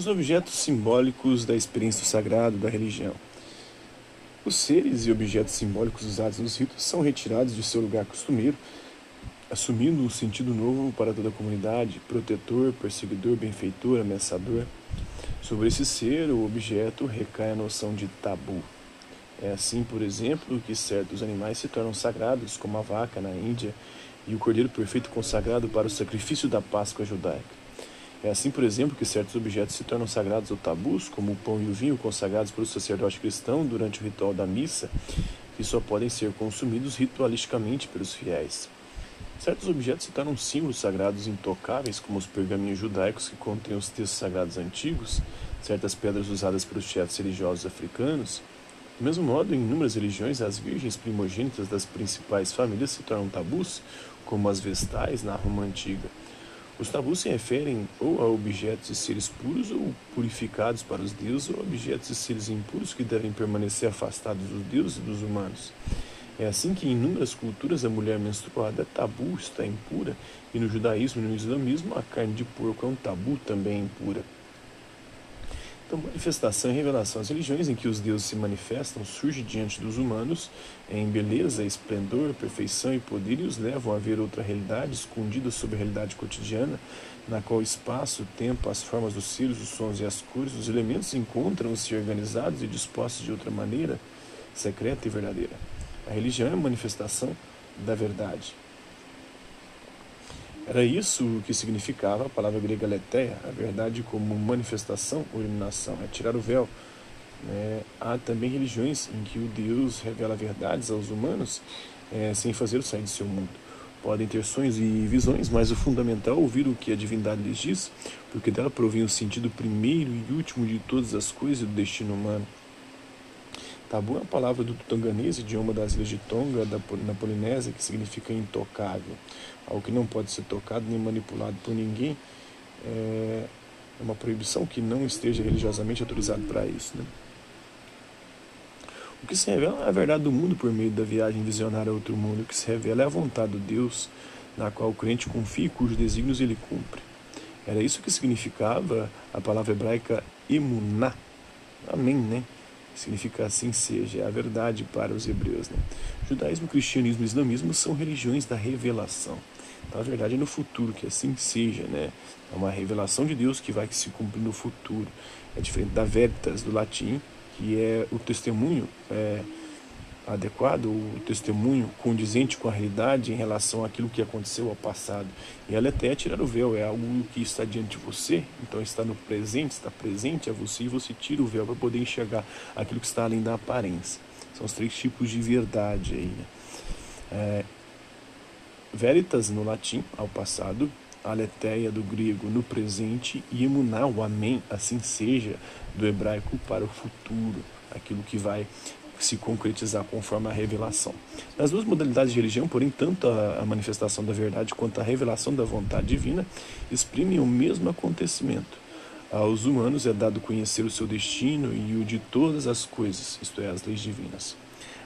Os objetos simbólicos da experiência do sagrado da religião. Os seres e objetos simbólicos usados nos ritos são retirados de seu lugar costumeiro, assumindo um sentido novo para toda a comunidade, protetor, perseguidor, benfeitor, ameaçador. Sobre esse ser ou objeto recai a noção de tabu. É assim, por exemplo, que certos animais se tornam sagrados, como a vaca na Índia e o cordeiro perfeito consagrado para o sacrifício da Páscoa judaica. É assim, por exemplo, que certos objetos se tornam sagrados ou tabus, como o pão e o vinho consagrados pelo sacerdote cristão durante o ritual da missa, que só podem ser consumidos ritualisticamente pelos fiéis. Certos objetos se tornam símbolos sagrados intocáveis, como os pergaminhos judaicos que contêm os textos sagrados antigos, certas pedras usadas pelos chefes religiosos africanos. Do mesmo modo, em inúmeras religiões, as virgens primogênitas das principais famílias se tornam tabus, como as vestais na Roma antiga. Os tabus se referem ou a objetos e seres puros ou purificados para os deuses, ou objetos e seres impuros que devem permanecer afastados dos deuses e dos humanos. É assim que em inúmeras culturas a mulher menstruada é tabu, está impura, e no judaísmo e no islamismo a carne de porco é um tabu também impura. Então, manifestação e revelação. As religiões em que os deuses se manifestam surgem diante dos humanos em beleza, esplendor, perfeição e poder e os levam a ver outra realidade escondida sob a realidade cotidiana, na qual o espaço, o tempo, as formas dos cílios, os sons e as cores, os elementos encontram-se organizados e dispostos de outra maneira, secreta e verdadeira. A religião é a manifestação da verdade. Era isso que significava a palavra grega letéia, a verdade como manifestação ou iluminação, é tirar o véu. É, há também religiões em que o Deus revela verdades aos humanos é, sem fazê-los sair de seu mundo. Podem ter sonhos e visões, mas o fundamental é ouvir o que a divindade lhes diz, porque dela provém o sentido primeiro e último de todas as coisas e do destino humano. Tabu é uma palavra do tonganês, idioma das ilhas de Tonga, da, na Polinésia, que significa intocável. Algo que não pode ser tocado nem manipulado por ninguém. É uma proibição que não esteja religiosamente autorizado para isso. Né? O que se revela é a verdade do mundo por meio da viagem visionária a outro mundo. O que se revela é a vontade do Deus, na qual o crente confia e cujos desígnios ele cumpre. Era isso que significava a palavra hebraica emuná. Amém, né? Significa assim seja, é a verdade para os hebreus. Né? Judaísmo, cristianismo e islamismo são religiões da revelação. Então, a verdade é no futuro, que assim seja. Né? É uma revelação de Deus que vai se cumprir no futuro. É diferente da veritas do latim, que é o testemunho. É, adequado, o testemunho condizente com a realidade em relação àquilo que aconteceu ao passado. E ela até tirar o véu, é algo que está diante de você, então está no presente, está presente a você e você tira o véu para poder enxergar aquilo que está além da aparência. São os três tipos de verdade aí. Né? É, veritas no latim, ao passado, aletheia do grego no presente e emuná, o amém, assim seja, do hebraico para o futuro, aquilo que vai se concretizar conforme a revelação. Nas duas modalidades de religião, porém, tanto a manifestação da verdade quanto a revelação da vontade divina exprimem o mesmo acontecimento. Aos humanos é dado conhecer o seu destino e o de todas as coisas, isto é, as leis divinas.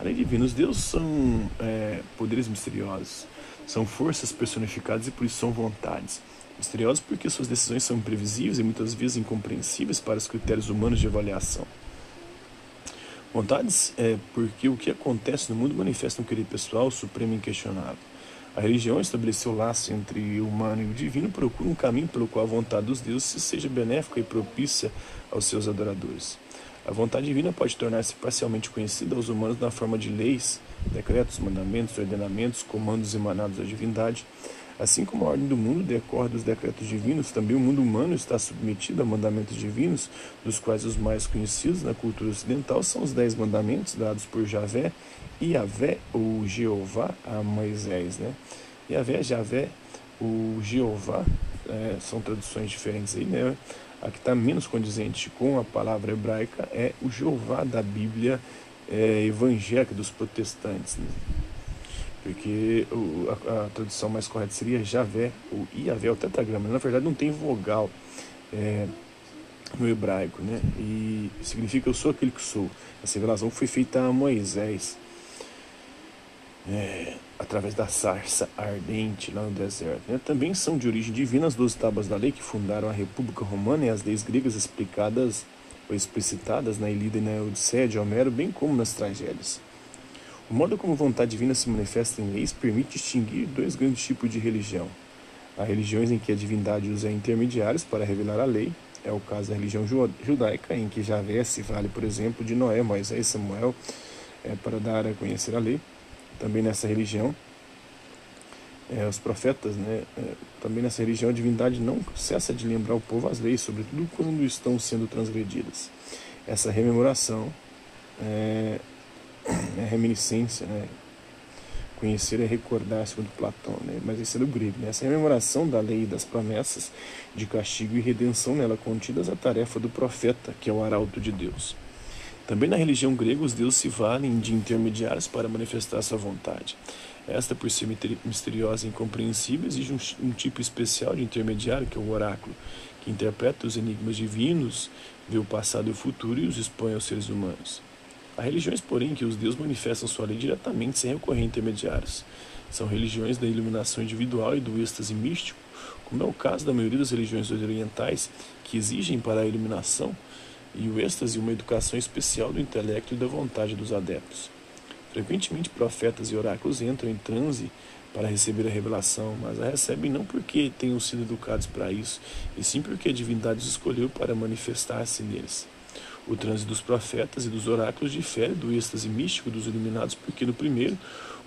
A lei divina, os deuses são é, poderes misteriosos, são forças personificadas e por isso são vontades. Misteriosos porque suas decisões são imprevisíveis e muitas vezes incompreensíveis para os critérios humanos de avaliação. Vontades é porque o que acontece no mundo manifesta um querer pessoal supremo e inquestionável. A religião estabeleceu laço entre o humano e o divino, procura um caminho pelo qual a vontade dos deuses seja benéfica e propícia aos seus adoradores. A vontade divina pode tornar-se parcialmente conhecida aos humanos na forma de leis, decretos, mandamentos, ordenamentos, comandos emanados da divindade, Assim como a ordem do mundo decorre dos decretos divinos, também o mundo humano está submetido a mandamentos divinos, dos quais os mais conhecidos na cultura ocidental são os Dez Mandamentos dados por Javé e Javé ou Jeová a Moisés. Né? Javé, Javé, o Jeová, é, são traduções diferentes aí, né? A que está menos condizente com a palavra hebraica é o Jeová da Bíblia é, evangélica dos protestantes. Né? Porque o, a, a, tradução mais correta seria Javé, ou Iavé, o tetragrama. Na verdade, não tem vogal é, no hebraico, né? E significa eu sou aquele que sou. Essa revelação foi feita a Moisés. É, através da sarça ardente lá no deserto. Né? Também são de origem divina as doze tábuas da lei que fundaram a República Romana e as leis gregas explicadas ou explicitadas na Ilíada e na Odisseia de Homero, bem como nas tragédias. O modo como vontade divina se manifesta em leis permite distinguir dois grandes tipos de religião. Há religiões em que a divindade usa intermediários para revelar a lei, é o caso da religião judaica, em que Javé se vale, por exemplo, de Noé, Moisés e Samuel é, para dar a conhecer a lei também nessa religião, é, os profetas, né, é, também nessa religião, a divindade não cessa de lembrar o povo as leis, sobretudo quando estão sendo transgredidas. Essa rememoração é, é reminiscência, né? Conhecer é recordar, segundo Platão, né? mas isso é do grego. Né? Essa rememoração da lei e das promessas de castigo e redenção nela contidas é a tarefa do profeta, que é o arauto de Deus. Também na religião grega, os deuses se valem de intermediários para manifestar sua vontade. Esta, por ser misteriosa e incompreensível, exige um, um tipo especial de intermediário, que é o oráculo, que interpreta os enigmas divinos, vê o passado e o futuro e os expõe aos seres humanos. Há religiões, porém, que os deuses manifestam sua lei diretamente sem recorrer a intermediários. São religiões da iluminação individual e do êxtase místico, como é o caso da maioria das religiões orientais, que exigem para a iluminação e o êxtase uma educação especial do intelecto e da vontade dos adeptos. Frequentemente, profetas e oráculos entram em transe para receber a revelação, mas a recebem não porque tenham sido educados para isso, e sim porque a divindade os escolheu para manifestar-se neles. O transe dos profetas e dos oráculos difere do êxtase místico dos iluminados, porque no primeiro,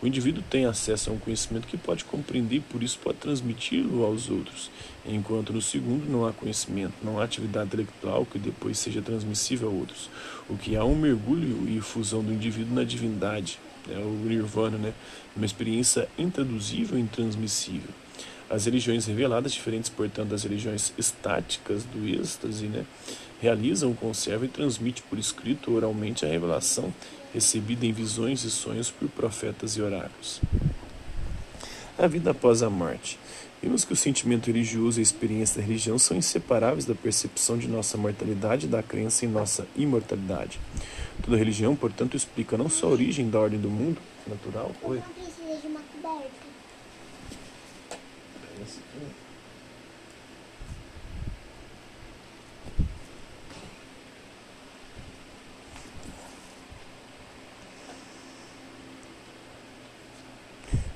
o indivíduo tem acesso a um conhecimento que pode compreender e por isso pode transmiti-lo aos outros, enquanto no segundo não há conhecimento, não há atividade intelectual que depois seja transmissível a outros. O que há um mergulho e fusão do indivíduo na divindade, é o nirvana, né? uma experiência intraduzível e intransmissível. As religiões reveladas, diferentes, portanto, das religiões estáticas do êxtase, né, realizam, conservam e transmitem por escrito oralmente a revelação recebida em visões e sonhos por profetas e oráculos. A vida após a morte. Vimos que o sentimento religioso e a experiência da religião são inseparáveis da percepção de nossa mortalidade e da crença em nossa imortalidade. Toda religião, portanto, explica não só a origem da ordem do mundo natural. Oi.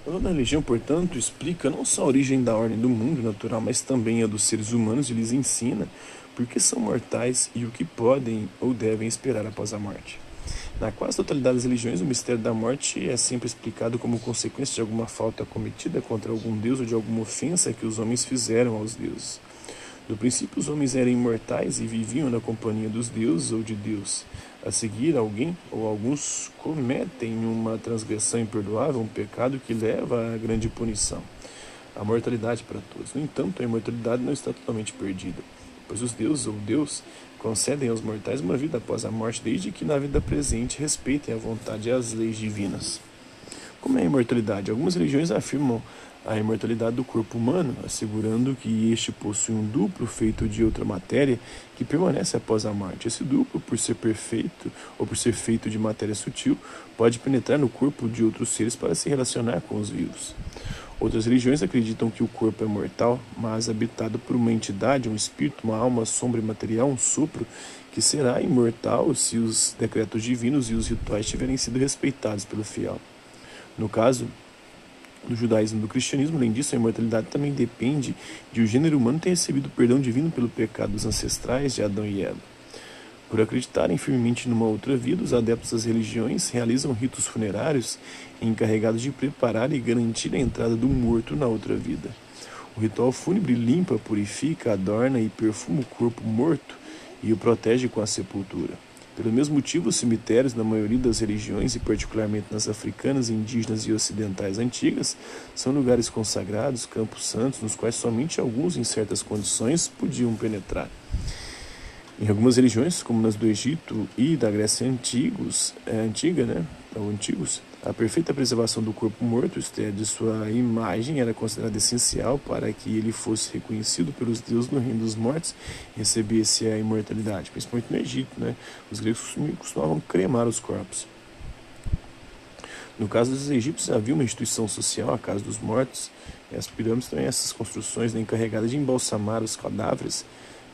Toda religião, portanto, explica não só a origem da ordem do mundo natural, mas também a dos seres humanos e lhes ensina por que são mortais e o que podem ou devem esperar após a morte. Na quase totalidade das religiões, o mistério da morte é sempre explicado como consequência de alguma falta cometida contra algum deus ou de alguma ofensa que os homens fizeram aos deuses. No princípio, os homens eram imortais e viviam na companhia dos deuses ou de Deus. A seguir, alguém ou alguns cometem uma transgressão imperdoável, um pecado que leva à grande punição. A mortalidade para todos. No entanto, a imortalidade não está totalmente perdida, pois os deuses ou Deus concedem aos mortais uma vida após a morte, desde que na vida presente respeitem a vontade e as leis divinas. Como é a imortalidade? Algumas religiões afirmam a imortalidade do corpo humano, assegurando que este possui um duplo feito de outra matéria que permanece após a morte. Esse duplo, por ser perfeito ou por ser feito de matéria sutil, pode penetrar no corpo de outros seres para se relacionar com os vivos. Outras religiões acreditam que o corpo é mortal, mas habitado por uma entidade, um espírito, uma alma, sombra imaterial, um sopro, que será imortal se os decretos divinos e os rituais tiverem sido respeitados pelo fiel. No caso, do judaísmo e do cristianismo. Além disso, a imortalidade também depende de o gênero humano ter recebido o perdão divino pelo pecado dos ancestrais de Adão e Eva. Por acreditarem firmemente numa outra vida, os adeptos das religiões realizam ritos funerários encarregados de preparar e garantir a entrada do morto na outra vida. O ritual fúnebre limpa, purifica, adorna e perfuma o corpo morto e o protege com a sepultura. Pelo mesmo motivo, os cemitérios, na maioria das religiões, e particularmente nas africanas, indígenas e ocidentais antigas, são lugares consagrados, campos santos, nos quais somente alguns, em certas condições, podiam penetrar. Em algumas religiões, como nas do Egito e da Grécia antigos, é, antiga, né, ou antigos, a perfeita preservação do corpo morto, isto é, de sua imagem, era considerada essencial para que ele fosse reconhecido pelos deuses no reino dos mortos e recebesse a imortalidade, principalmente no Egito. Né? Os gregos costumavam cremar os corpos. No caso dos egípcios, havia uma instituição social, a Casa dos Mortos, e as pirâmides também, essas construções né, encarregadas de embalsamar os cadáveres,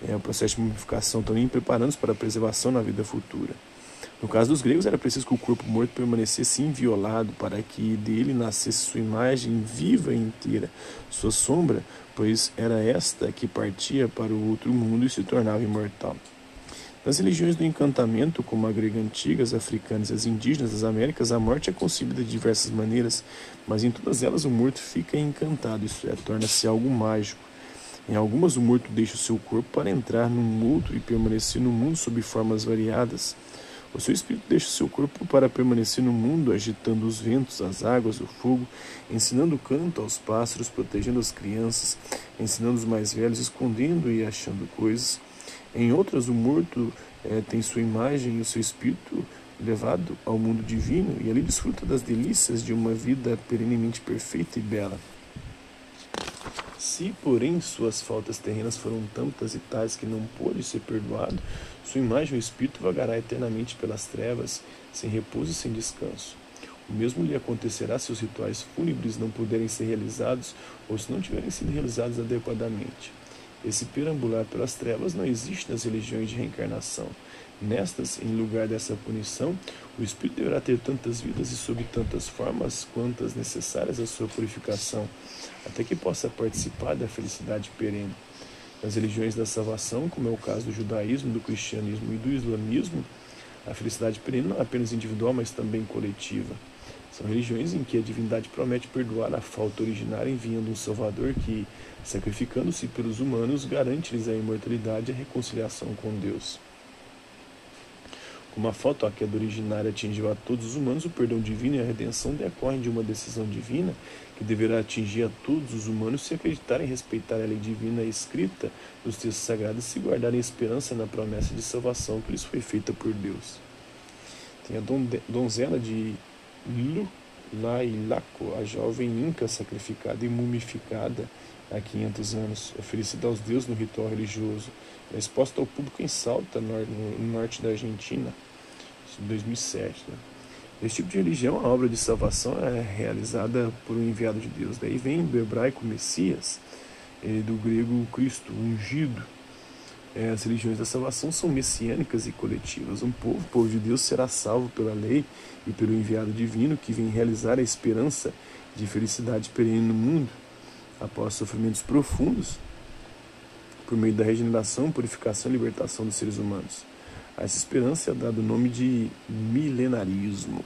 é, o processo de mumificação também preparando-os para a preservação na vida futura. No caso dos gregos, era preciso que o corpo morto permanecesse inviolado para que dele nascesse sua imagem viva e inteira, sua sombra, pois era esta que partia para o outro mundo e se tornava imortal. Nas religiões do encantamento, como a grega antiga, as africanas e as indígenas das Américas, a morte é concebida de diversas maneiras, mas em todas elas o morto fica encantado, isso é, torna-se algo mágico. Em algumas, o morto deixa o seu corpo para entrar num outro e permanecer no mundo sob formas variadas. O seu espírito deixa o seu corpo para permanecer no mundo, agitando os ventos, as águas, o fogo, ensinando canto aos pássaros, protegendo as crianças, ensinando os mais velhos, escondendo e achando coisas. Em outras, o morto é, tem sua imagem e o seu espírito levado ao mundo divino e ali desfruta das delícias de uma vida perenemente perfeita e bela. Se, porém, suas faltas terrenas foram tantas e tais que não pôde ser perdoado, sua imagem ou espírito vagará eternamente pelas trevas, sem repouso e sem descanso. O mesmo lhe acontecerá se os rituais fúnebres não puderem ser realizados ou se não tiverem sido realizados adequadamente. Esse perambular pelas trevas não existe nas religiões de reencarnação. Nestas, em lugar dessa punição, o espírito deverá ter tantas vidas e sob tantas formas quantas necessárias à sua purificação, até que possa participar da felicidade perene. Nas religiões da salvação, como é o caso do judaísmo, do cristianismo e do islamismo, a felicidade perene não é apenas individual, mas também coletiva. São religiões em que a divindade promete perdoar a falta originária enviando um Salvador que, sacrificando-se pelos humanos, garante-lhes a imortalidade e a reconciliação com Deus. Como a falta a queda originária atingiu a todos os humanos, o perdão divino e a redenção decorrem de uma decisão divina que deverá atingir a todos os humanos se acreditarem respeitarem a lei divina escrita nos textos sagrados e se guardarem esperança na promessa de salvação que lhes foi feita por Deus. Tem a donzela de Lulailaco, a jovem inca sacrificada e mumificada há 500 anos, oferecida aos deuses no ritual religioso, é exposta ao público em Salta, no norte da Argentina, em 2007. Né? Esse tipo de religião, a obra de salvação é realizada por um enviado de Deus. Daí vem do hebraico Messias, e do grego Cristo, ungido. É, as religiões da salvação são messiânicas e coletivas. Um povo, o povo de Deus, será salvo pela lei e pelo enviado divino que vem realizar a esperança de felicidade perene no mundo após sofrimentos profundos por meio da regeneração, purificação e libertação dos seres humanos. A essa esperança é dado o nome de milenarismo.